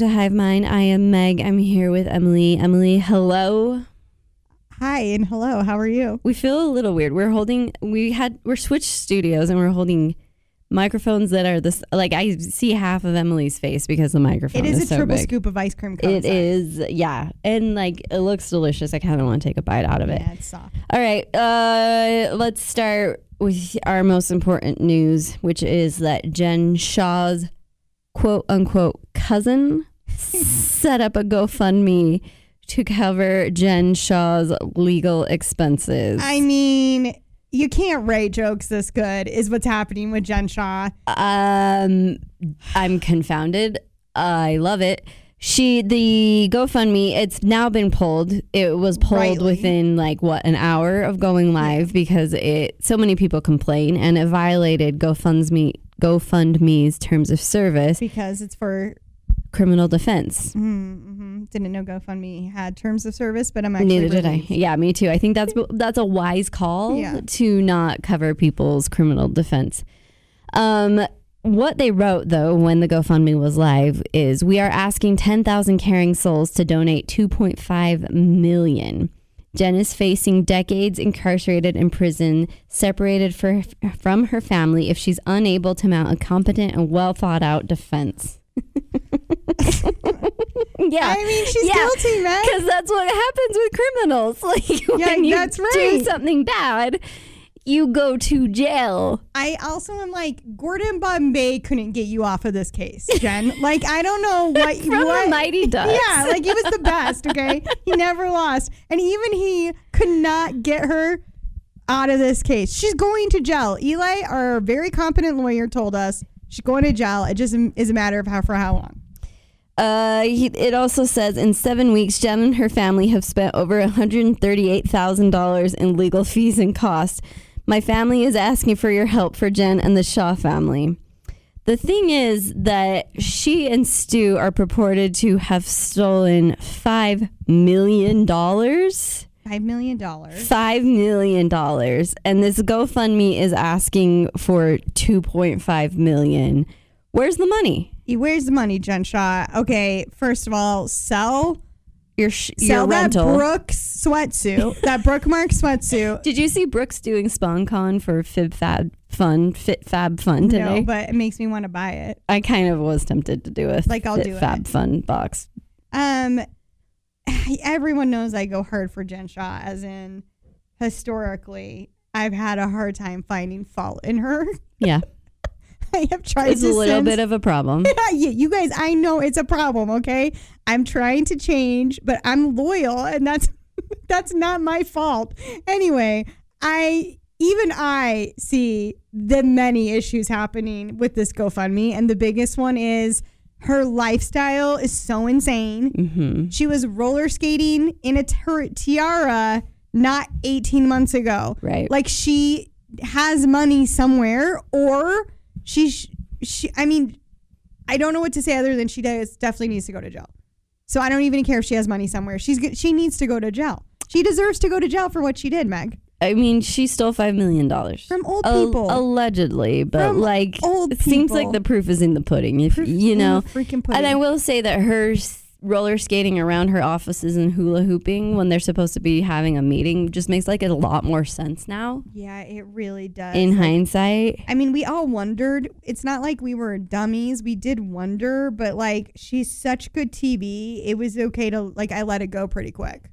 to Hive Mind. I am Meg. I'm here with Emily. Emily, hello. Hi and hello. How are you? We feel a little weird. We're holding. We had. We're switched studios and we're holding microphones that are this. Like I see half of Emily's face because the microphone It is, is a so triple big. scoop of ice cream. It is, yeah, and like it looks delicious. I kind of want to take a bite out of it. Yeah, it's soft. All right, uh, let's start with our most important news, which is that Jen Shah's quote unquote cousin set up a GoFundMe to cover Jen Shah's legal expenses. I mean, you can't write jokes this good. Is what's happening with Jen Shah. um, I'm confounded. I love it. She the GoFundMe. It's now been pulled. It was pulled Rightly. within like what an hour of going live because it so many people complain and it violated GoFundMe GoFundMe's terms of service, because it's for criminal defense. mm-hmm. didn't know GoFundMe had terms of service, but I'm actually Neither did I. Yeah, me too. I think that's that's a wise call Yeah. to not cover people's criminal defense. Um, what they wrote though when the GoFundMe was live is we are asking 10,000 caring souls to donate 2.5 million. Jen is facing decades incarcerated in prison, separated for, from her family if she's unable to mount a competent and well thought out defense. yeah. I mean, she's Yeah. guilty, man. Because that's what happens with criminals. Like when you that's do right. something bad, you go to jail. I also am like Gordon Bombay couldn't get you off of this case, Jen. like I don't know what From what, the Mighty Ducks. Yeah, like he was the best. Okay, he never lost, and even he could not get her out of this case. She's going to jail. Eli, our very competent lawyer, told us she's going to jail. It just is a matter of how for how long. Uh, he, it also says in seven weeks, Jen and her family have spent over $138,000 in legal fees and costs. My family is asking for your help for Jen and the Shah family. The thing is that she and Stu are purported to have stolen $5 million. Five million dollars. five million dollars and this gofundme is asking for 2.5 million where's the money Where's the money, Jen Shah? Okay, first of all, sell your sh- sell your that rental Brooks sweatsuit, that Brookmark sweatsuit. did you see brooks doing SpawnCon for fib fab fun fit fab fun today No, but it makes me want to buy it. i kind of was tempted to do a Like, I'll fit do it. fab fun box Um, everyone knows I go hard for Jen Shah, as in historically, I've had a hard time finding fault in her. yeah I have tried it's a little since- bit of a problem yeah, you guys, I know it's a problem. Okay, I'm trying to change, but I'm loyal, and that's that's not my fault. Anyway, I even I see the many issues happening with this GoFundMe, and the biggest one is her lifestyle is so insane. hmm She was roller skating in a tiara not 18 months ago. Right. Like she has money somewhere or she she I mean I don't know what to say other than she does definitely needs to go to jail. So I don't even care if she has money somewhere. She's she needs to go to jail. She deserves to go to jail for what she did, Meg. I mean, she stole five million dollars From old Al- people. allegedly, but From like old it seems like the proof is in the pudding. If Proof you know, freaking and. I will say that her roller skating around her offices and hula hooping when they're supposed to be having a meeting just makes like a lot more sense now yeah, it really does. in Like, hindsight. I mean, we all wondered. It's not like we were dummies. We did wonder, but like she's such good TV. It was okay to like I let it go pretty quick.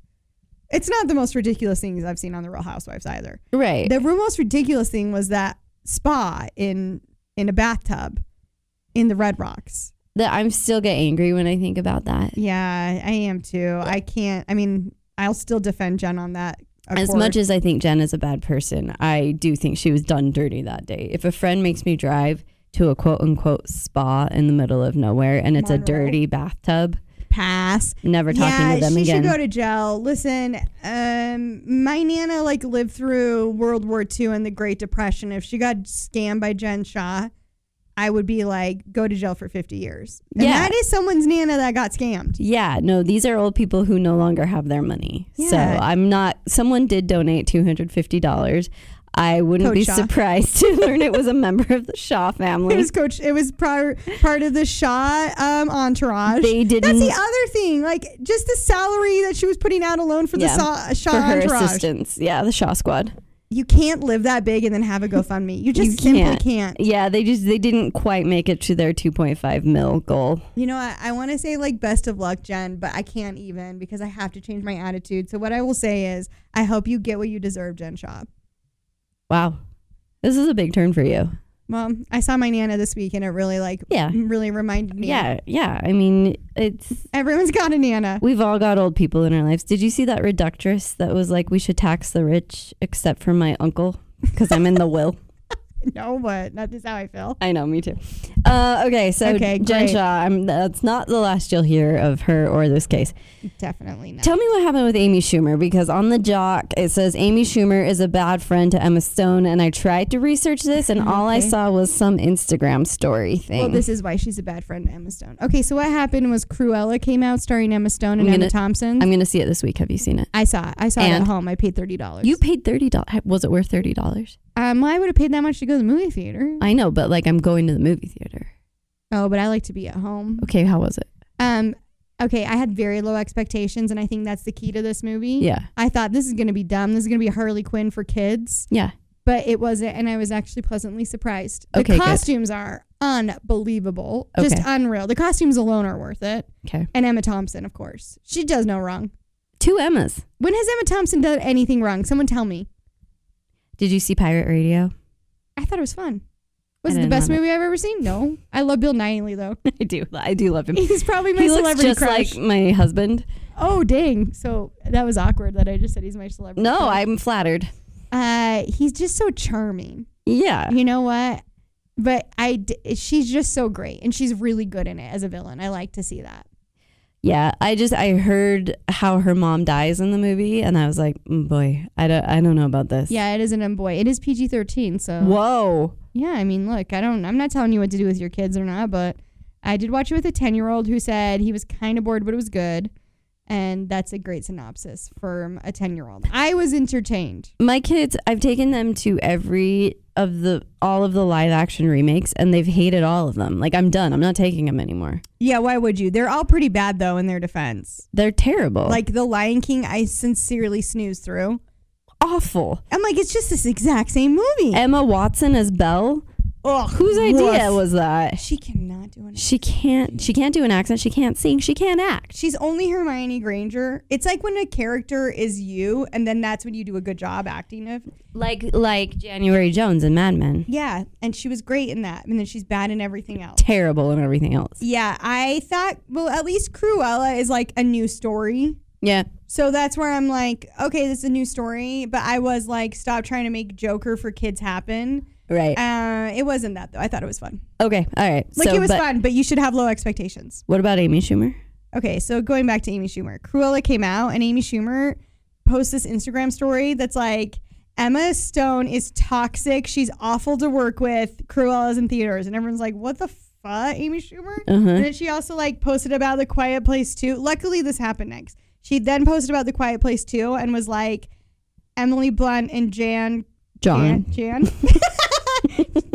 It's not the most ridiculous things I've seen on the Real Housewives either. Right. The real most ridiculous thing was that spa in in a bathtub in the Red Rocks. that I'm still get angry when I think about that. Yeah, I am too. I can't. I mean, I'll still defend Jen on that. As much as I think Jen is a bad person, I do think she was done dirty that day. If a friend makes me drive to a quote unquote spa in the middle of nowhere and it's a dirty bathtub, pass. never talking yeah, to them she again. should go to jail. Listen, um, my nana like lived through World War II and the Great Depression. If she got scammed by Jen Shah, I would be like, go to jail for fifty years. And Yeah. that is someone's nana that got scammed. Yeah, no, these are old people who no longer have their money. So I'm not, someone did donate $250. I wouldn't Coach be Shah. surprised to learn it was a member of the Shah family. It was coach. It was part part of the Shah um, entourage. They didn't- That's the other thing. Like just the salary that she was putting out alone for the Yeah, Shah, Shah for her entourage. assistants. Yeah, the Shah Squad. You can't live that big and then have a GoFundMe. You just You simply can't. can't. Yeah, they just they didn't quite make it to their 2.5 mil goal. You know, I, I want to say like best of luck, Jen, but I can't even because I have to change my attitude. So what I will say is, I hope you get what you deserve, Jen Shah. Wow, this is a big turn for you. Well, I saw my Nana this week and it really like Yeah. really reminded me. Yeah, yeah. I mean, it's Everyone's got a Nana. we've all got old people in our lives. Did you see that reductress that was like, we should tax the rich except for my uncle because I'm in the will. No, but that is how I feel. I know, me too. Uh, okay, so Okay, Jen great. Shah, I'm, that's not the last you'll hear of her or this case. Definitely not. Tell me what happened with Amy Schumer because on the jock it says Amy Schumer is a bad friend to Emma Stone, and I tried to research this, and all I saw was some Instagram story thing. Well, this is why she's a bad friend to Emma Stone. Okay, so what happened was Cruella came out starring Emma Stone and I'm Emma Thompson. I'm gonna see it this week. Have you seen it? I saw it. I saw it And- at home. I paid thirty dollars. You paid thirty dollars. Was it worth thirty dollars? Um, I would have paid that much to go to the movie theater. I know, but like I'm going to the movie theater. Oh, but I like to be at home. Okay, how was it? Um, okay, I had very low expectations, and I think that's the key to this movie. Yeah, I thought this is going to be dumb. This is going to be Harley Quinn for kids, yeah. but it wasn't, and I was actually pleasantly surprised. The Okay, good. costumes are unbelievable, just unreal. The costumes alone are worth it. Okay, And Emma Thompson, of course, she does no wrong. two Emmas. When has Emma Thompson done anything wrong? Someone tell me. Did you see Pirate Radio? I thought it was fun. Was it the best movie I've ever seen? No. I love Bill Nighy though. I do. I do love him. He's probably my He looks celebrity just crush. like my husband. oh dang! So that was awkward that I just said he's my celebrity. No, crush. I'm flattered. Uh, he's just so charming. Yeah. You know what? But I, d- she's just so great, and she's really good in it as a villain. I like to see that. Yeah, I just I heard how her mom dies in the movie, and I was like, mm, boy, I don't I don't know about this. Yeah, it is an M boy. It is PG thirteen. So Whoa. yeah, I mean, look, I don't. I'm not telling you what to do with your kids or not, but I did watch it with a ten year old who said he was kind of bored, but it was good, and that's a great synopsis for a ten year old. I was entertained. My kids, I've taken them to every of the all of the live action remakes, and they've hated all of them. Like I'm done. I'm not taking them anymore. Yeah, why would you? They're all pretty bad though in their defense. They're terrible. Like The Lion King, I sincerely snooze through. awful. I'm like, it's just this exact same movie. Emma Watson as Belle. Ugh, Whose idea was that? She cannot do it. She can't. She can't do an accent. She can't sing. She can't act. She's only Hermione Granger. It's like when a character is you, and then that's when you do a good job acting it. Like like January Jones in Mad Men. Yeah, and she was great in that, and then she's bad in everything else. Terrible in everything else. Yeah, I thought, well, at least Cruella is like a new story. Yeah. So that's where I'm like, okay, this is a new story. But I was like, stop trying to make Joker for kids happen. Right. Uh, it wasn't that though. I thought it was fun. Okay. All right. Like so, it was but fun, but you should have low expectations. What about Amy Schumer? Okay, so going back to Amy Schumer, Cruella came out, and Amy Schumer posts this Instagram story that's like, Emma Stone is toxic. She's awful to work with. Cruella's in theaters, and everyone's like, "What the fuck, Amy Schumer?" Uh-huh. And then she also like posted about The Quiet Place too. Luckily, this happened next. She then posted about The Quiet Place too, and was like, Emily Blunt and Jan John. Jan Jan,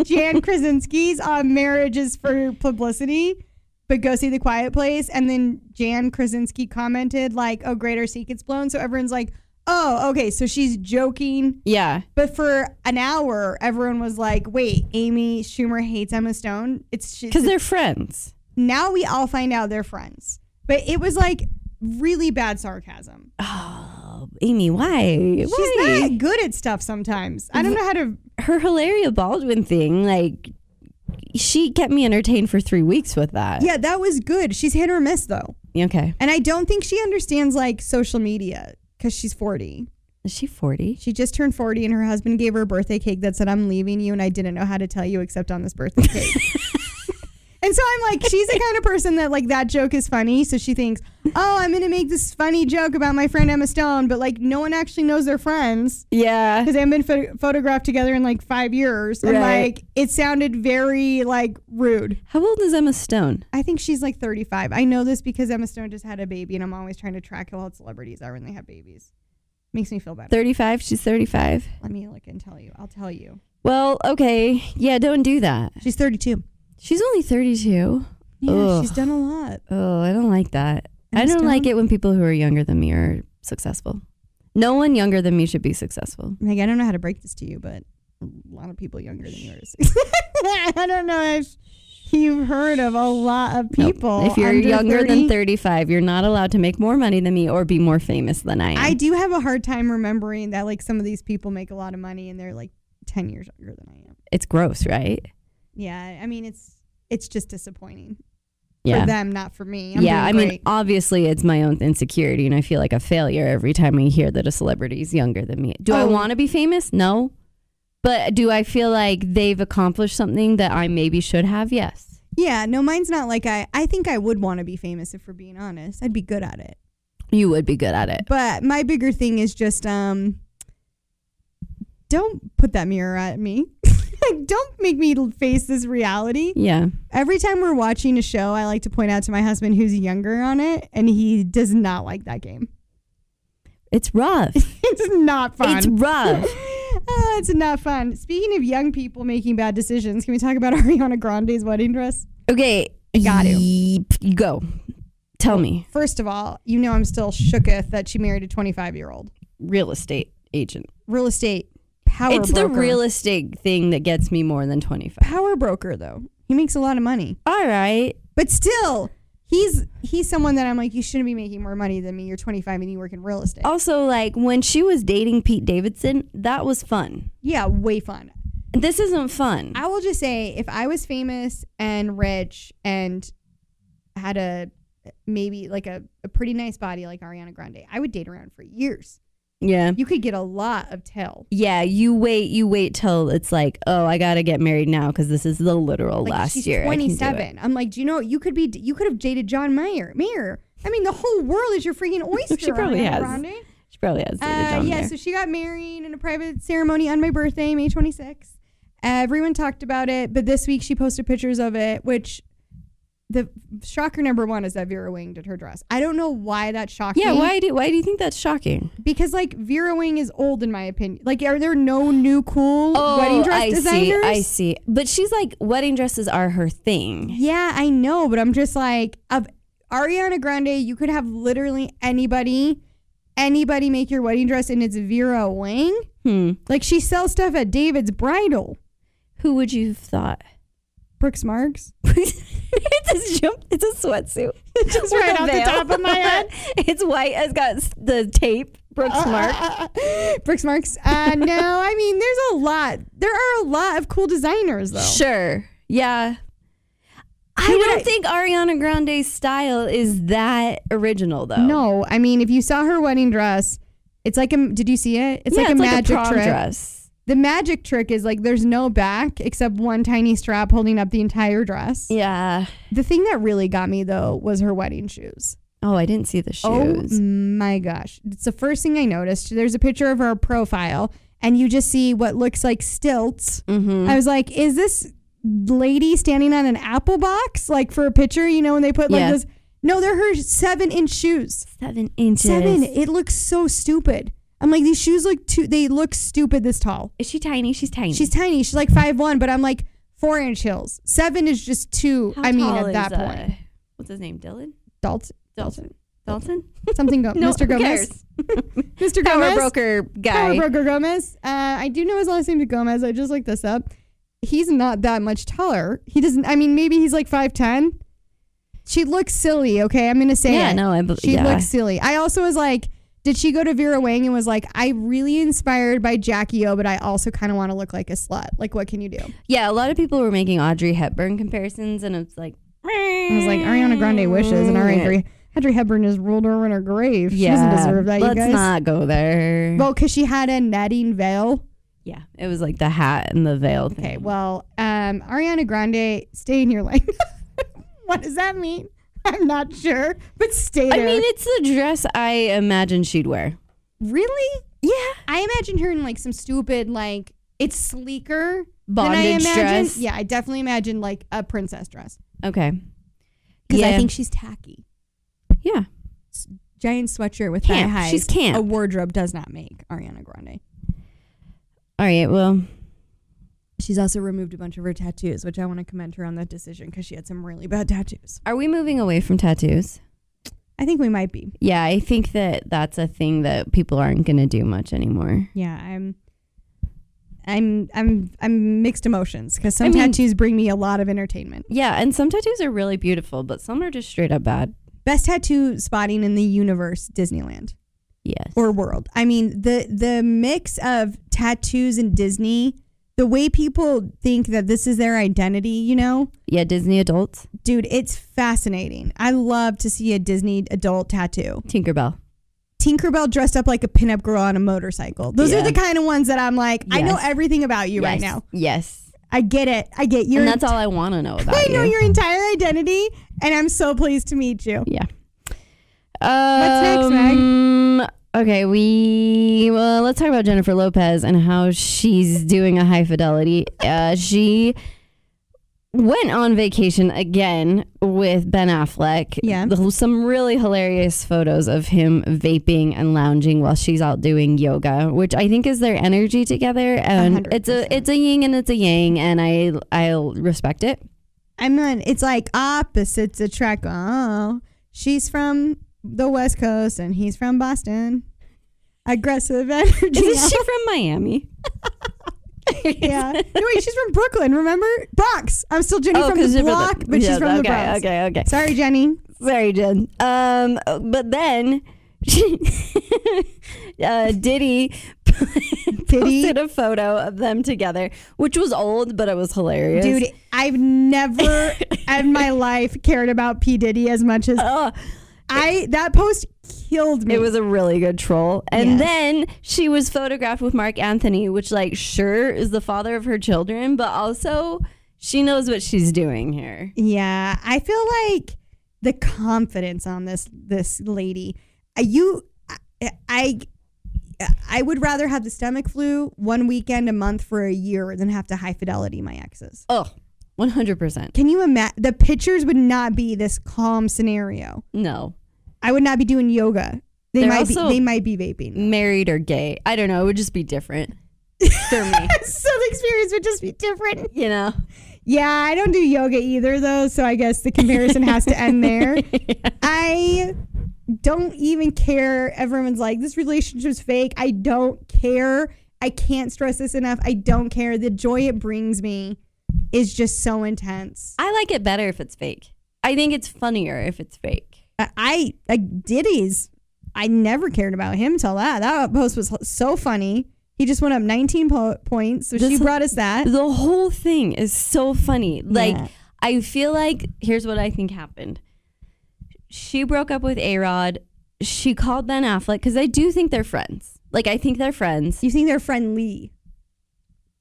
Jan Krasinski's uh, marriage is for publicity, but go see The Quiet Place. And then Jan Krasinski commented like, "Oh, greater secret's blown." So everyone's like, "Oh, okay." So she's joking, Yeah. but for an hour, everyone was like, "Wait, Amy Schumer hates Emma Stone." It's Because they're friends. now we all find out they're friends, but it was like really bad sarcasm. Oh, Amy, why? She's why? not good at stuff sometimes. I don't know how to. Her Hilaria Baldwin thing, like, she kept me entertained for three weeks with that. Yeah, that was good. She's hit or miss though. Okay. And I don't think she understands like social media because she's 40. Is she 40? She just turned 40 and her husband gave her a birthday cake that said, I'm leaving you. And I didn't know how to tell you except on this birthday cake. and so I'm like, she's the kind of person that like that joke is funny. So she thinks, oh, I'm going to make this funny joke about my friend Emma Stone. But like no one actually knows they're friends Yeah. because they haven't been pho- photographed together in like five years. And Right. like it sounded very like rude. How old is Emma Stone? I think she's like 35. I know this because Emma Stone just had a baby, and I'm always trying to track how old celebrities are when they have babies. Makes me feel better. 35. She's 35. Let me look and tell you. I'll tell you. Well, okay. Yeah, don't do that. She's 32. She's only 32. Yeah, Ugh. she's done a lot. Oh, I don't like that. I don't like it when people who are younger than me are successful. No one younger than me should be successful. Meg, I don't know how to break this to you, but a lot of people younger than yours. I don't know if you've heard of a lot of Nope. people. if you're younger 30. than 35, you're not allowed to make more money than me or be more famous than I am. I do have a hard time remembering that like some of these people make a lot of money and they're like 10 years younger than I am. it's gross, right? Yeah, I mean it's it's just disappointing Yeah. for them, not for me. I'm yeah, I mean, obviously, it's my own insecurity, and I feel like a failure every time I hear that a celebrity is younger than me. Do I Oh. want to be famous? No. But do I feel like they've accomplished something that I maybe should have? Yes. yeah, no, mine's not like I. I think I would want to be famous if we're being honest. I'd be good at it. You would be good at it. But my bigger thing is just um, don't put that mirror at me. Like, don't make me face this reality. Yeah. Every time we're watching a show, I like to point out to my husband who's younger on it, and he does not like that game. It's rough. it's not fun. it's rough. Oh, it's not fun. Speaking of young people making bad decisions, can we talk about Ariana Grande's wedding dress? Okay. I got to. Yeep. Go. Tell me. First of all, you know I'm still shooketh that she married a 25 year old Real estate agent. real estate power. it's the real estate thing that gets me more than 25. power broker though. He makes a lot of money, All right. but still, he's he's someone that I'm like, you shouldn't be making more money than me. You're 25 and you work in real estate. Also, like when she was dating Pete Davidson, that was fun. Yeah, way fun. This isn't fun. I will just say, if I was famous and rich and had a maybe like a, a pretty nice body like Ariana Grande, I would date around for years. Yeah. You could get a lot of tail. Yeah, you wait. You wait till it's like, oh, I gotta get married now because this is the literal Like last she's year. I can do it. 27. I'm like, do you know you could be you could have dated John Mayer. Mayer. I mean, the whole world is your freaking oyster. She probably has. Grande. She probably has dated Uh, John yeah, Mayer. so she got married in a private ceremony on my birthday, May 26th. Everyone talked about it, but this week she posted pictures of it, which the shocker number one is that Vera Wang did her dress. I don't know why that shocked yeah, why do why do you think that's shocking? Because like Vera Wang is old in my opinion. Like, are there no new cool wedding dress Oh, I designers? see. I see. But she's like, wedding dresses are her thing. Yeah, I know, but I'm just like of Ariana Grande, you could have literally anybody, anybody make your wedding dress, and it's Vera Wang. Hmm. Like she sells stuff at David's Bridal, Who would you have thought? Brooks Marks. it's a jump. It's a sweatsuit. It just right off the top of my head. it's white. It's got the tape. Brooks uh, uh, Mark. Uh, Brooks Marks. Uh, no, I mean, there's a lot. There are a lot of cool designers, though. Sure. Yeah. I don't I- think Ariana Grande's style is that original though. No, I mean, if you saw her wedding dress, it's like a. Did you see it? It's Yeah, like a magic trick. dress. The magic trick is like there's no back except one tiny strap holding up the entire dress. Yeah. The thing that really got me though was her wedding shoes. Oh, I didn't see the shoes. Oh my gosh. It's the first thing I noticed. There's a picture of her profile and you just see what looks like stilts. mm-hmm. I was like, is this lady standing on an apple box like for a picture, you know, when they put like Yeah. this No, they're her 7-inch shoes. Seven inches. 7. It looks so stupid. I'm like these shoes look too they look stupid this tall. Is she tiny? She's tiny. She's tiny. She's like five one, but I'm like four inch heels. Seven is just too. How I mean, tall at that is, uh, point, what's his name? Dylan. Dalton, Dalton. Dalton. something go, No, Mr. Gomez? Mr. Power Gomez, broker Power broker Gomez. Uh, I do know his last name is Gomez. I just looked this up. He's not that much taller. He doesn't. I mean, maybe he's like five ten. She looks silly. Okay, I'm gonna say yeah, it. no, I bel She yeah. looks silly. I also was like, did she go to Vera Wang and was like, I really inspired by Jackie O, but I also kind of want to look like a slut. Like, what can you do? yeah, a lot of people were making Audrey Hepburn comparisons, and it's like, I was like, Ariana Grande wishes, and Audrey, Audrey Hepburn just rolled her in her grave. She doesn't deserve that, let's you guys. not go there. Well, because she had a netting veil. yeah, it was like the hat and the veil thing. Okay, well, um, Ariana Grande, stay in your lane. what does that mean? I'm not sure, but stay I mean, it's the dress I imagine she'd wear. really? Yeah, I imagine her in like some stupid, like, it's sleeker than I bondage imagine. dress. Yeah, I definitely imagine like a princess dress Okay. because yeah. I think she's tacky. yeah. giant sweatshirt with Camp. high highs. She's camp. A wardrobe does not make Ariana Grande. All right. Well, She's also removed a bunch of her tattoos, which I want to commend her on that decision because she had some really bad tattoos. are we moving away from tattoos? I think we might be. Yeah, I think that that's a thing that people aren't going to do much anymore. Yeah, I'm. I'm I'm I'm mixed emotions because some I mean- tattoos bring me a lot of entertainment. Yeah, and some tattoos are really beautiful, but some are just straight up bad. Best tattoo spotting in the universe, Disneyland Yes. or world. I mean the the mix of tattoos and Disney, the way people think that this is their identity, you know, yeah, Disney adults. dude, it's fascinating. I love to see a Disney adult tattoo. Tinkerbell. Tinkerbell dressed up like a pinup girl on a motorcycle. Those are the kind of ones that I'm like, I know everything about you right now. Yes. I get it. I get your and that's all I want to know about I know you. your entire identity, and I'm so pleased to meet you. Yeah. next, Meg? Um, Okay, we well, let's talk about Jennifer Lopez and how she's doing a high fidelity. Uh, she went on vacation again with Ben Affleck. Yeah. Some really hilarious photos of him vaping and lounging while she's out doing yoga, which I think is their energy together. And hundred it's a it's a yin and it's a yang, and I I respect it. I mean, it's like opposites attract. Oh, she's from the West Coast and he's from Boston. Aggressive energy. Isn't she from Miami? yeah. No, wait, she's from Brooklyn. Remember Bronx? I'm still Jenny Oh, from 'cause the you're from the- block, but she's yeah, from okay, the Bronx. Okay, okay. Sorry, Jenny. Sorry, Jen. Um, but then uh, Diddy Diddy? posted a photo of them together, which was old, but it was hilarious. Dude, I've never in my life cared about P Diddy as much as Ugh, I. That post killed me. it was a really good troll. And Yes. then she was photographed with Marc Anthony, which, like, sure is the father of her children, but also she knows what she's doing here. Yeah, I feel like the confidence on this this lady. uh, You, I, I, I would rather have the stomach flu one weekend a month for a year than have to high fidelity my exes. Oh, 100%. Can you imagine? The pictures would not be this calm scenario. No. I would not be doing yoga. They They're might also- be. They might be vaping. Married or gay. I don't know. It would just be different for me. so the experience would just be different. You know? Yeah, I don't do yoga either though, so I guess the comparison has to end there. I don't even care. Everyone's like, this relationship's fake. I don't care. I can't stress this enough. I don't care. The joy it brings me is just so intense. I like it better if it's fake. I think it's funnier if it's fake. I, like Diddy's. I never cared about him till that. That post was so funny. He just went up 19 po- points, so she brought us that. The whole thing is so funny. Like, Yeah. I feel like here's what I think happened. She broke up with A Rod. She called Ben Affleck because I do think they're friends. Like, I think they're friends. You think they're friendly?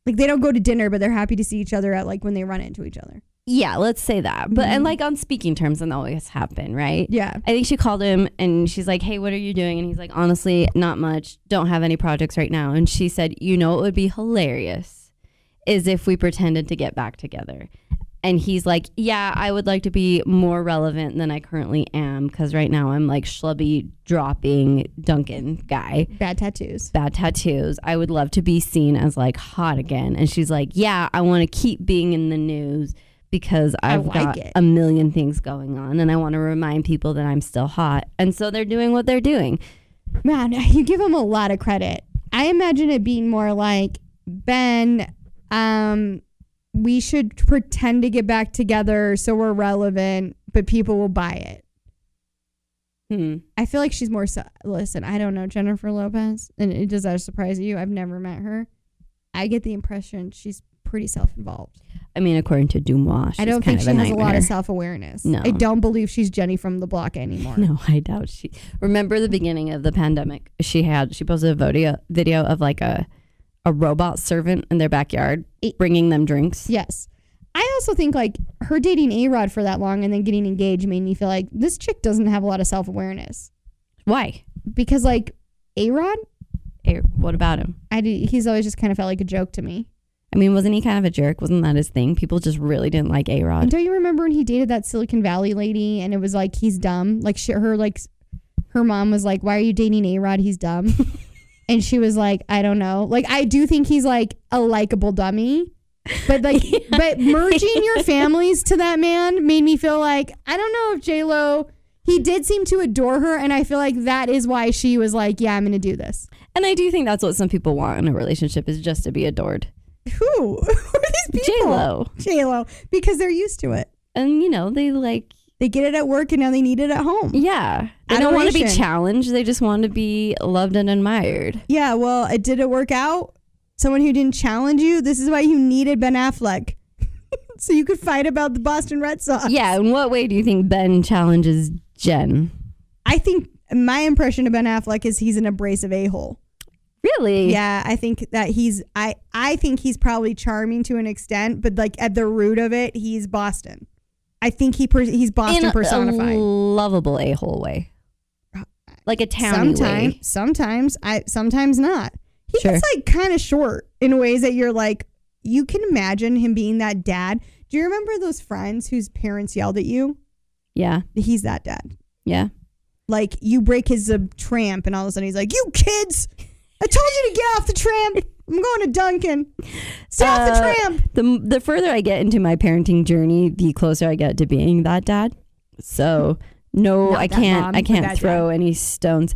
Like they don't go to dinner, but they're happy to see each other at like when they run into each other. Yeah, let's say that. But, and mm-hmm. like on speaking terms, and that always happen, right? Yeah. I think she called him and she's like, Hey, what are you doing? And he's like, Honestly, not much. Don't have any projects right now. And she said, You know, it would be hilarious is if we pretended to get back together. And he's like, Yeah, I would like to be more relevant than I currently am because right now I'm like schlubby dropping Dunkin' guy. Bad tattoos. Bad tattoos. I would love to be seen as like hot again. And she's like, Yeah, I want to keep being in the news because I've like got it. a million things going on and I want to remind people that I'm still hot. And so they're doing what they're doing. Man, you give him a lot of credit. I imagine it being more like Ben, um, we should pretend to get back together so we're relevant, but people will buy it. Hmm. I feel like she's more. So- Listen, I don't know Jennifer Lopez, and it, does that surprise you? I've never met her. I get the impression she's pretty self-involved. I mean, according to Deuxmoi, I don't think she of has a lot of self-awareness. No. I don't believe she's Jenny from the block anymore. No, I doubt she. Remember the beginning of the pandemic? She had she posted a video video of like a a robot servant in their backyard It- bringing them drinks. Yes. I also think like her dating A Rod for that long and then getting engaged made me feel like this chick doesn't have a lot of self awareness Why? because like A Rod, What about him? I did, he's always just kind of felt like a joke to me. I mean, wasn't he kind of a jerk? Wasn't that his thing? People just really didn't like A And Rod. don't you remember when he dated that Silicon Valley lady and it was like he's dumb, like she, her like her mom was like, "Why are you dating A Rod? He's dumb." and she was like, "I don't know." Like I do think he's like a likable dummy. But like, but merging your families to that man made me feel like I don't know if J Lo. He did seem to adore her, and I feel like that is why she was like, "Yeah, I'm going to do this." And I do think that's what some people want in a relationship is just to be adored. Who? Who are these people? J Lo. J Lo, because they're used to it. And you know, they like They get it at work, and now they need it at home. yeah. They don't want to be challenged. They just want to be loved and admired. Yeah, well, it did it work out? Someone who didn't challenge you. This is why you needed Ben Affleck, so you could fight about the Boston Red Sox. Yeah. In what way do you think Ben challenges Jen? I think my impression of Ben Affleck is he's an abrasive a hole. Really? Yeah, I think that he's I I think he's probably charming to an extent, but like at the root of it, he's Boston. I think he per, he's Boston In personified. a lovable a hole way. Like a town sometimes, way. sometimes I sometimes not. He Sure. gets like kind of short in ways that you're like, you can imagine him being that dad. Do you remember those friends whose parents yelled at you? Yeah. He's that dad. Yeah. Like you break his uh, tramp, and all of a sudden he's like, "You kids, I told you to get off the tramp. I'm going to Dunkin'. Stay off the Uh, tramp." The the further I get into my parenting journey, the closer I get to being that dad. So no, Not I that can't. mom, I but can't that throw any stones.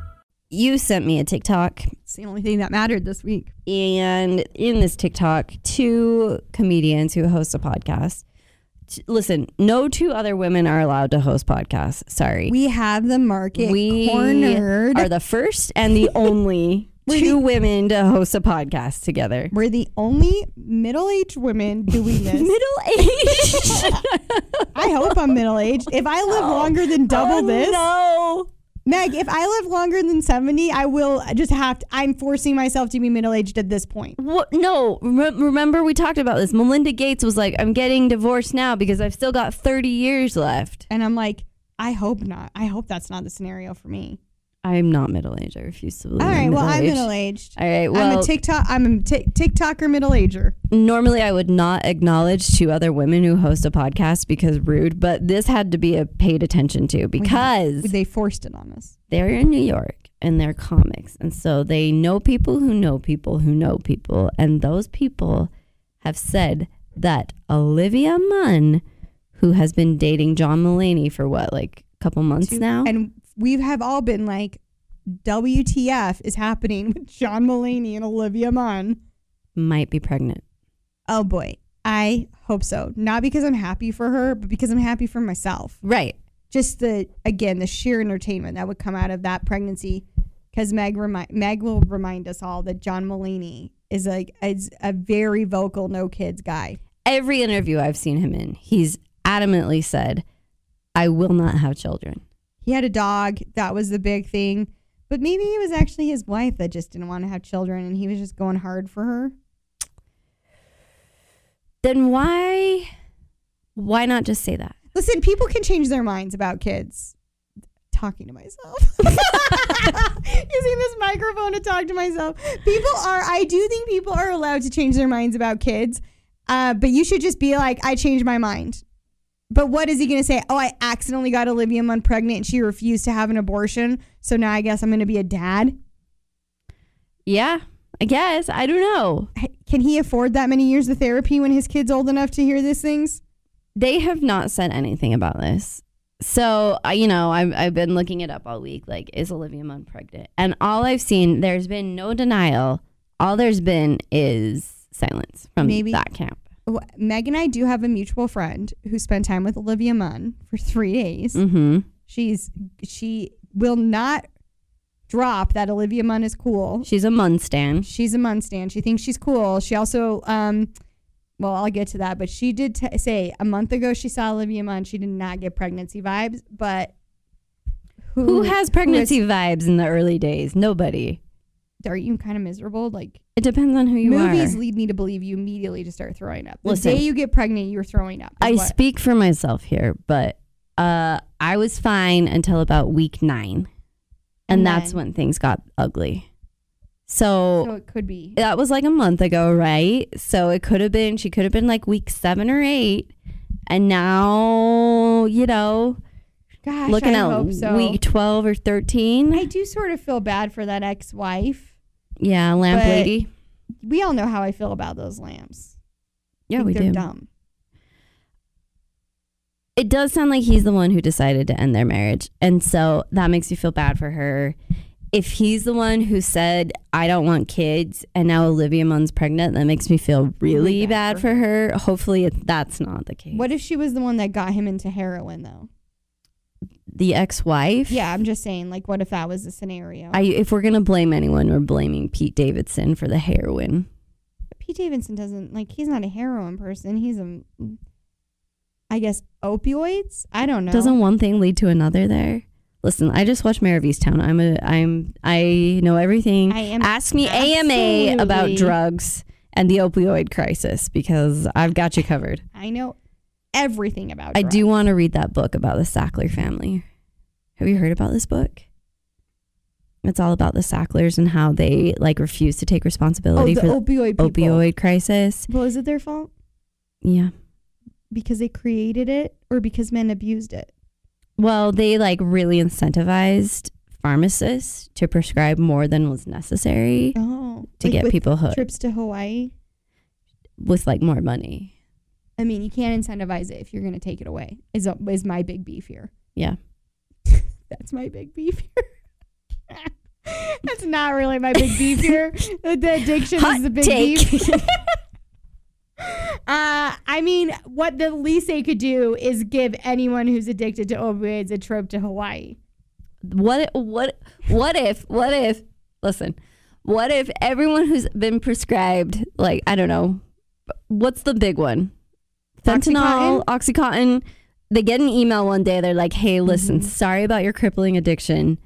You sent me a TikTok, It's the only thing that mattered this week. and in this TikTok, two comedians who host a podcast. T- Listen, no two other women are allowed to host podcasts. Sorry. We have the market we cornered. are the first and the only two women to host a podcast together. We're the only middle-aged women doing this. Middle aged. I hope I'm middle-aged. If I live longer than double oh, this, Oh, No. Meg, if I live longer than 70, I will just have to, I'm forcing myself to be middle aged at this point. What? No. Re- remember, we talked about this. Melinda Gates was like, I'm getting divorced now because I've still got 30 years left. And I'm like, I hope not. I hope that's not the scenario for me. I'm not middle aged. I refuse to believe All right, I'm well, I'm middle aged. All right. I'm a TikTok. I'm a Tik TikToker middle ager. normally I would not acknowledge two other women who host a podcast because rude, but this had to be a paid attention to because They forced it on us. they're in New York and they're comics. And so they know people who know people who know people. And those people have said that Olivia Munn, who has been dating John Mulaney for what, like a couple months now? And we have all been like, WTF is happening with John Mulaney and Olivia Munn. might be pregnant. Oh boy. I hope so. Not because I'm happy for her, but because I'm happy for myself. Right. just the again the sheer entertainment that would come out of that pregnancy because meg remind meg will remind us all that john Mulaney is like is a very vocal no kids guy Every interview I've seen him in, he's adamantly said, I will not have children. He had a dog. That was the big thing. But maybe it was actually his wife that just didn't want to have children and he was just going hard for her. Then why why not just say that? listen people can change their minds about kids. Talking to myself. Using this microphone to talk to myself. People are i do think people are allowed to change their minds about kids uh, but you should just be like i changed my mind but what is he going to say oh i accidentally got olivia munn pregnant and she refused to have an abortion so now i guess i'm going to be a dad Yeah, I guess. I don't know. Can he afford that many years of therapy when his kid's old enough to hear these things They have not said anything about this. So, I you know, I've, I've been looking it up all week. Like, is Olivia Munn pregnant? And all I've seen, there's been no denial. All there's been is silence from Maybe- that camp. Meg and i do have a mutual friend who spent time with olivia munn for three days Mm-hmm. She's she will not drop that Olivia Munn is cool. She's a Munn stan. She's a Munn stan. She thinks she's cool. She also, um, well, I'll get to that, but she did t- say a month ago she saw Olivia Munn. She did not get pregnancy vibes, but Who has pregnancy vibes in the early days? Nobody. Aren't you kind of miserable? Like It depends on who you movies are. lead me to believe you immediately just start throwing up. The Listen. day you get pregnant, you're throwing up. I what- speak for myself here, but uh, I was fine until about week nine, and, And that's when things got ugly. So, so it could be. that was like a month ago, right? So it could have been she could have been like week seven or eight, and now you know Gosh, looking I at so. week twelve or thirteen. I do sort of feel bad for that ex-wife. Yeah, lamp but- lady. We all know how I feel about those lamps. Yeah, Think we they're do. dumb. it does sound like he's the one who decided to end their marriage. And so that makes you feel bad for her. If he's the one who said, I don't want kids, and now Olivia Munn's pregnant, that makes me feel really, bad, for her. Hopefully, it, that's not the case. What if she was the one that got him into heroin, though? The ex wife? Yeah, I'm just saying. Like, what if that was the scenario? I, if we're going to blame anyone, we're blaming Pete Davidson for the heroin. Pete Davidson doesn't like. He's not a heroin person. He's a, I guess, opioids. I don't know. Doesn't one thing lead to another there? Listen, I just watched Mare of Easttown. I'm a I'm I know everything. I am Ask me AMA about drugs and the opioid crisis because I've got you covered. I know everything about. It. I do want to read that book about the Sackler family. Have you heard about this book? It's all about the Sacklers and how they like refuse to take Oh, responsibility the for opioid the people. opioid crisis. Well, is it their fault Yeah. because they created it, or because men abused it? Well, they like really incentivized pharmacists to prescribe more than was necessary Oh, to like get people hooked trips to Hawaii. with like more money. I mean, you can't incentivize it if you're going to take it away. Is is my big beef here? Yeah. That's my big beef here. That's not really my big beef here. The the addiction Hot is the big take. beef. uh, I mean, what the least they could do is give anyone who's addicted to opioids a trip to Hawaii. What what what if what if listen, what if everyone who's been prescribed like I don't know, what's the big one? Fentanyl, Oxycontin. They get an email one day. They're like, "Hey, listen, Mm-hmm. sorry about your crippling addiction.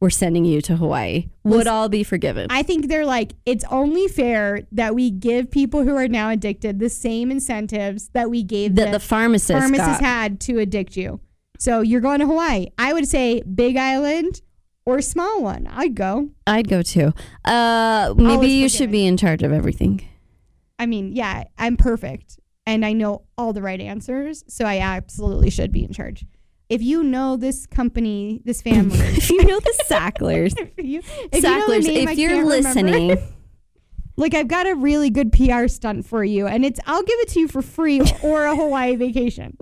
We're sending you to Hawaii. Would Listen, all be forgiven?" I think they're like, it's only fair that we give people who are now addicted the same incentives that we gave that the the pharmacist pharmacists got. had to addict you. So you're going to Hawaii. I would say Big Island or small one. I'd go. I'd go too. Uh, maybe Always you should be in charge of everything. I mean, yeah, I'm perfect and I know all the right answers. So I absolutely should be in charge. If you know this company, this family, if you know the Sacklers, if you, if you know Sacklers, name, if you're remember. listening, like I've got a really good PR stunt for you, and it's I'll give it to you for free or a Hawaii vacation.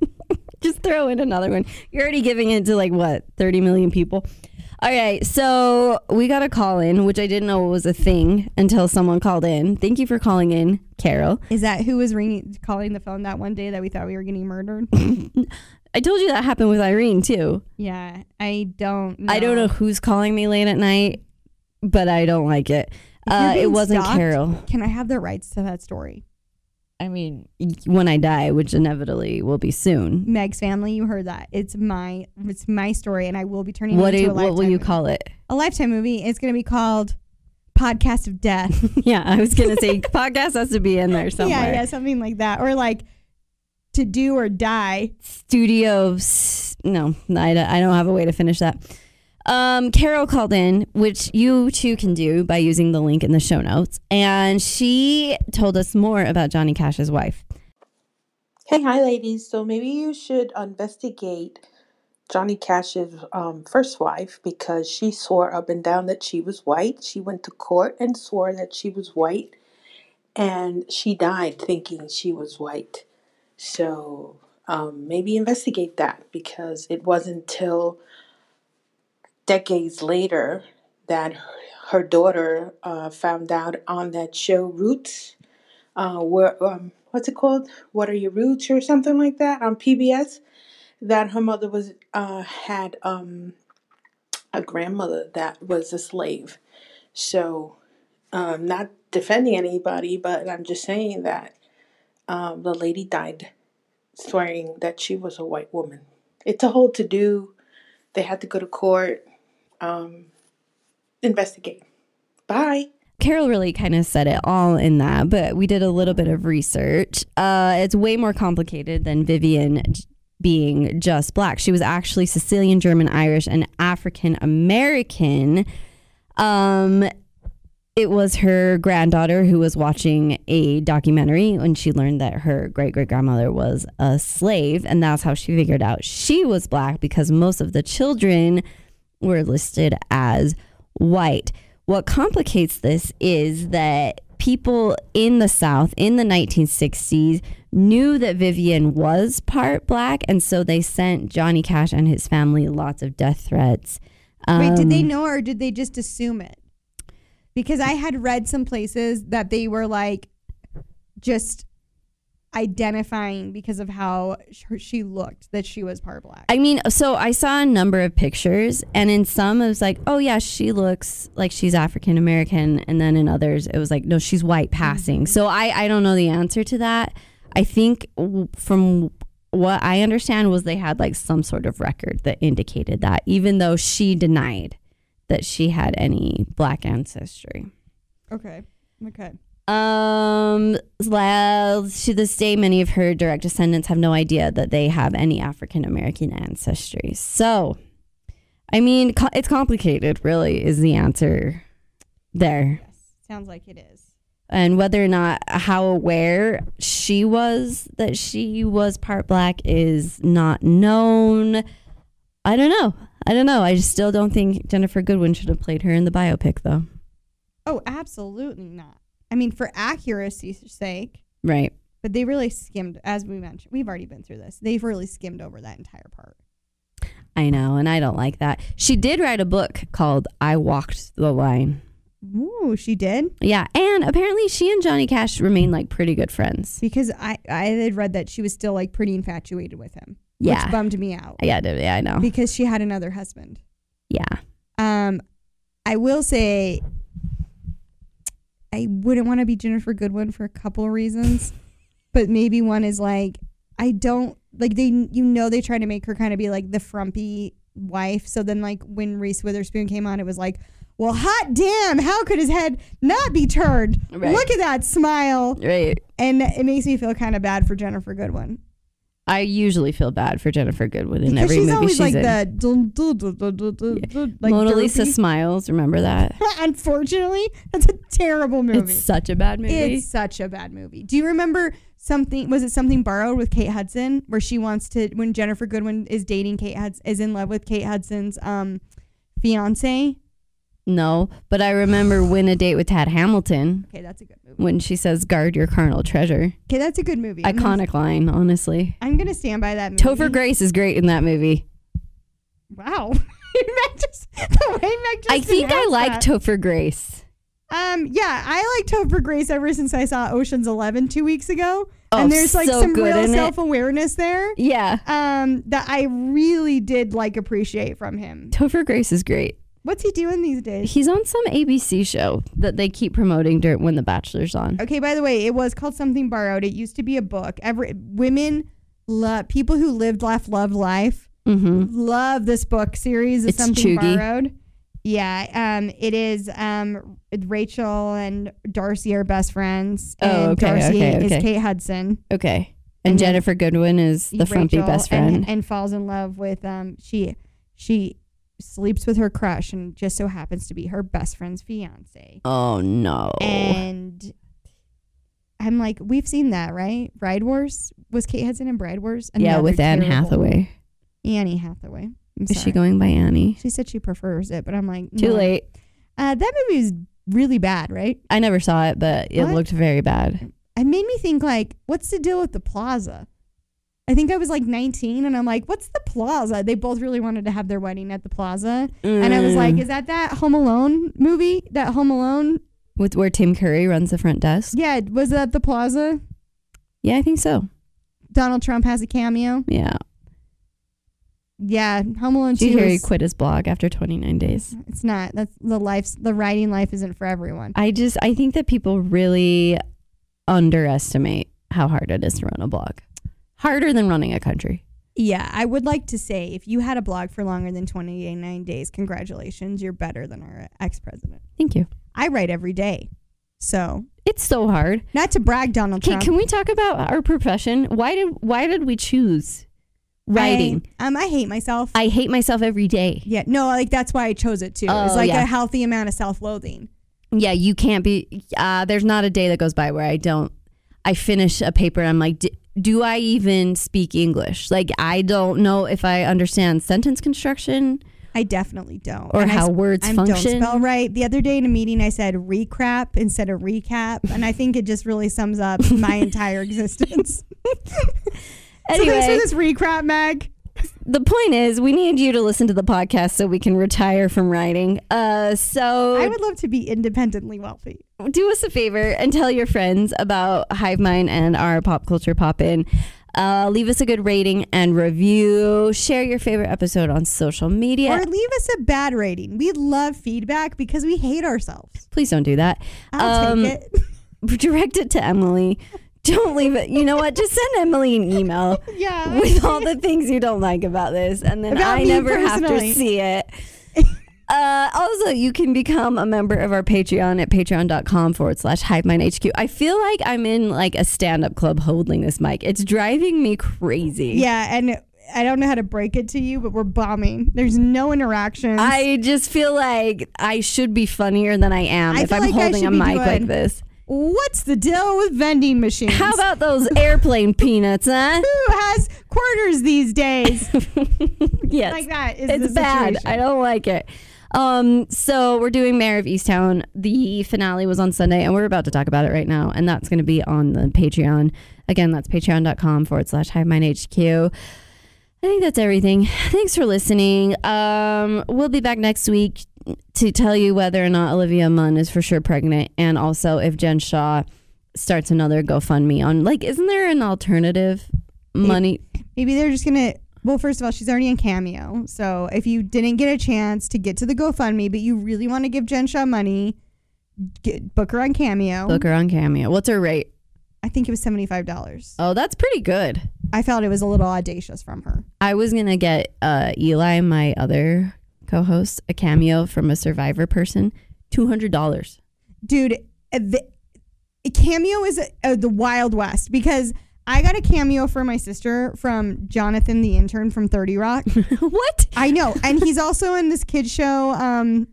just throw in another one. You're already giving it to like what, 30 million people? All right, so we got a call in, which I didn't know was a thing until someone called in. Thank you for calling in, Carol. Is that who was ringing, calling the phone that one day that we thought we were getting murdered? I told you that happened with Irene too. yeah, I don't. know. I don't know who's calling me late at night, but I don't like it. Uh, it wasn't stalked, Carol. Can I have the rights to that story? I mean, when I die, which inevitably will be soon. Meg's family, you heard that. It's my it's my story, and I will be turning What it into a what will you movie. call it? a lifetime movie? It's going to be called Podcast of Death. Yeah, I was gonna say podcast has to be in there somewhere. yeah, yeah, something like that, or like To Do or Die. Studios. No, I I don't have a way to finish that. Um, Carol called in, which you too can do by using the link in the show notes, and she told us more about Johnny Cash's wife. Hey, hi, ladies. So maybe you should investigate Johnny Cash's um, first wife because she swore up and down that she was white. She went to court and swore that she was white, and she died thinking she was white. So um, maybe investigate that because it wasn't until decades later that her daughter uh, found out on that show Roots uh, where um, what's it called? What are your roots or something like that on PBS? That her mother was uh, had um, a grandmother that was a slave. So, um, not defending anybody, but I'm just saying that um, the lady died swearing that she was a white woman. It's a whole to do. They had to go to court. Um, investigate. Bye. Carol really kind of said it all in that, but we did a little bit of research. Uh, it's way more complicated than Vivian being just black. She was actually Sicilian, German, Irish, and African American. Um, it was her granddaughter who was watching a documentary when she learned that her great great grandmother was a slave, and that's how she figured out she was black because most of the children were listed as white. What complicates this is that people in the South in the 1960s knew that Vivian was part black, and so they sent Johnny Cash and his family lots of death threats. Wait, did they Um, know or did they just assume it? Because I had read some places that they were like just identifying because of how she looked that she was part black. I mean, so I saw a number of pictures, and in some it was like, oh yeah, she looks like she's African American, and then in others it was like, no, she's white passing. Mm-hmm. So I I don't know the answer to that. I think from what I understand was they had like some sort of record that indicated that, even though she denied that she had any black ancestry. okay. Okay. Um, well, to this day, many of her direct descendants have no idea that they have any African American ancestry. So, I mean, co- it's complicated, really, is the answer there. Yes. Sounds like it is. And whether or not how aware she was that she was part black is not known. I don't know. I don't know. I just still don't think Ginnifer Goodwin should have played her in the biopic, though. Oh, absolutely not. I mean, for accuracy's sake, Right. but they really skimmed, as we mentioned, we've already been through this. They've really skimmed over that entire part. I know, and I don't like that. She did write a book called I Walked the Line. Ooh, she did Yeah, and apparently she and Johnny Cash remain like pretty good friends. because I I had read that she was still like pretty infatuated with him, Yeah. which bummed me out Yeah, yeah, I know. because she had another husband. Yeah. Um, I will say, I wouldn't want to be Ginnifer Goodwin for a couple of reasons, but maybe one is like I don't like they. You know, they try to make her kind of be like the frumpy wife. So then, like when Reese Witherspoon came on, it was like, well, hot damn, how could his head not be turned? Right. Look at that smile, Right. and it makes me feel kind of bad for Ginnifer Goodwin I usually feel bad for Ginnifer Goodwin in every she's movie always she's like in. the dun, dun, dun, dun, dun, dun, dun, like Mona Lisa derpy. smiles. Remember that? Unfortunately, that's a terrible movie. It's such a bad movie. It's such a bad movie. Do you remember something? Was it something borrowed with Kate Hudson, where she wants to when Ginnifer Goodwin is dating Kate Hudson, is in love with Kate Hudson's um fiance? No, but I remember Win a Date with Tad Hamilton Okay, that's a good movie. when she says, "Guard your carnal treasure." Okay, that's a good movie. I'm gonna- Iconic line, honestly. I'm gonna stand by that movie. Topher Grace is great in that movie. Wow. Meg just, the way Meg just I think I like that. Topher Grace. Um, yeah, I like Topher Grace ever since I saw Ocean's Eleven two weeks ago, Oh, and there's like so some good real in it. self awareness there. Yeah, Um, that I really did like appreciate from him. Topher Grace is great. What's he doing these days? He's on some ABC show that they keep promoting during when The Bachelor's on. Okay, by the way, it was called something borrowed. It used to be a book. Every women love people who lived, laughed, loved life Mm-hmm. love this book series. Is It's something borrowed. Yeah, um, it is. Um, Rachel and Darcy are best friends, Oh, okay, Darcy okay, is. Kate Hudson. Okay. And, And Ginnifer Goodwin is the frumpy best friend. and, and falls in love with um. She she sleeps with her crush, and just so happens to be her best friend's fiance. oh no. And I'm like, we've seen that, right? Bride Wars was Kate Hudson in Bride Wars. yeah, with Anne Hathaway. Annie Hathaway. I'm Is she going by Annie? She said she prefers it, but I'm like, Too no. late. Uh, that movie was really bad, right? I never saw it, but it What? looked very bad. It made me think like, what's the deal with the plaza? I think I was like 19, and I'm like, what's the plaza? They both really wanted to have their wedding at the plaza, and I was like, Mm. is that that Home Alone movie? That Home Alone? with where Tim Curry runs the front desk. Yeah, was that the plaza? Yeah, I think so. Donald Trump has a cameo. Yeah. Yeah, Home Alone Did you hear he quit his blog after 29 days? It's not. That's the life. The writing life isn't for everyone. I just I think that people really underestimate how hard it is to run a blog. Harder than running a country. Yeah, I would like to say if you had a blog for longer than 29 days, congratulations, you're better than our ex president. Thank you. I write every day. So, It's so hard. not to brag, Donald Trump. can we talk about our profession? Why did why did we choose writing? I, um, I hate myself. I, hate myself every day. yeah, no, like that's why I chose it too. it's Oh, like yeah. a healthy amount of self loathing. Yeah, you can't be. Uh, there's not a day that goes by where I don't. I finish a paper and I'm like, "D- do I even speak English? Like, I don't know if I understand sentence construction. I definitely don't. Or And I how s- words I function. don't spell right. The other day in a meeting, I said recrap instead of recap, and I think it just really sums up my entire existence. so Anyway, thanks for this recrap, Meg. The point is, we need you to listen to the podcast so we can retire from writing. Uh, so I would love to be independently wealthy. do us a favor and tell your friends about Hive Mind and our pop culture pop in. Uh, leave us a good rating and review. Share your favorite episode on social media. Or leave us a bad rating. We love feedback because we hate ourselves. Please don't do that. I'll Um, take it. direct it to Emily. Don't leave it. You know what? Just send Emily an email Yeah. with all the things you don't like about this, and then About I never have to see it. Uh, also, you can become a member of our Patreon at patreon.com forward slash HQ. I feel like I'm in like a stand up club holding this mic. It's driving me crazy. Yeah, and I don't know how to break it to you, but we're bombing. There's no interaction. I just feel like I should be funnier than I am I if I'm like holding a mic like this. What's the deal with vending machines? How about those airplane peanuts, huh? who has quarters these days? Yes. like that is it's bad. I don't like it. Um, so we're doing Mare of Easttown. The finale was on Sunday, and we're about to talk about it right now. And that's going to be on the Patreon. Again, that's patreon.com forward slash Hive Mind HQ. I think that's everything. Thanks for listening. Um, we'll be back next week to tell you whether or not Olivia Munn is for sure pregnant, and also if Jen Shah starts another GoFundMe on like, isn't there an alternative money? Maybe they're just gonna. Well, first of all, she's already in Cameo. So if you didn't get a chance to get to the GoFundMe, but you really want to give Jen Shah money, get, book her on Cameo. Book her on Cameo. What's her rate? I think it was seventy five dollars. Oh, that's pretty good. I felt it was a little audacious from her. I was gonna get uh, Eli, my other co-host, a cameo from a Survivor person, two hundred dollars. dude the cameo is uh, the wild west because i got a cameo for my sister from jonathan the intern from 30 rock what? i know and he's also in this kid show um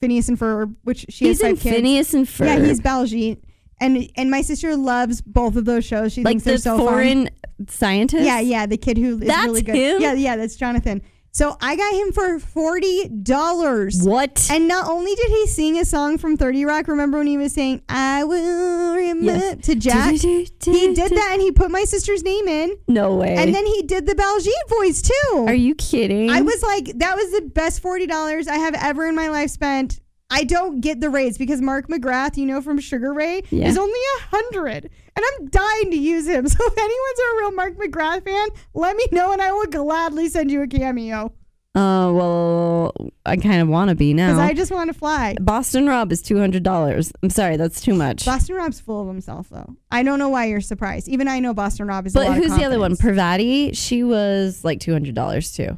phineas and ferb which she He's has in kids Phineas and Ferb. yeah he's Baljeet. and and my sister loves both of those shows she like thinks they're the so fun foreign scientist. yeah yeah the kid who is That's really good him? yeah yeah that's jonathan so i got him for $40 What? and not only did he sing a song from 30 Rock, remember when he was saying, I will remember to Jack? He did that and he put my sister's name in. No way. And then he did the Baljeet voice too. Are you kidding? I was like, that was the best $40 I have ever in my life spent. I don't get the rates because Mark McGrath, you know, from Sugar Ray, Yeah. is only a hundred. And I'm dying to use him. So if anyone's a real Mark McGrath fan, let me know and I will gladly send you a cameo. Oh well, I kind of want to be now. Because. I just want to fly. Boston Rob is two hundred dollars. I'm sorry, that's too much. Boston Rob's full of himself, though. I don't know why you're surprised. Even I know Boston Rob is. a but who's the other one? Parvati. She was like two hundred dollars too.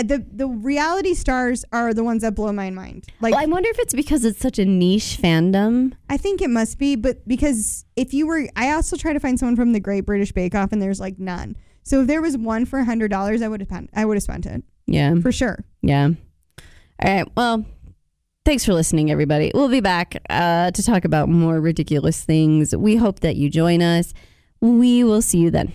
Uh, the the reality stars are the ones that blow my mind. Like Well, I wonder if it's because it's such a niche fandom. I think it must be, but because if you were, I also try to find someone from the Great British Bake Off, and there's like none. So if there was one for a hundred dollars, I would have spent. I would have spent it Yeah. for sure. Yeah. All right. Well, thanks for listening, everybody. We'll be back uh, to talk about more ridiculous things. We hope that you join us. We will see you then.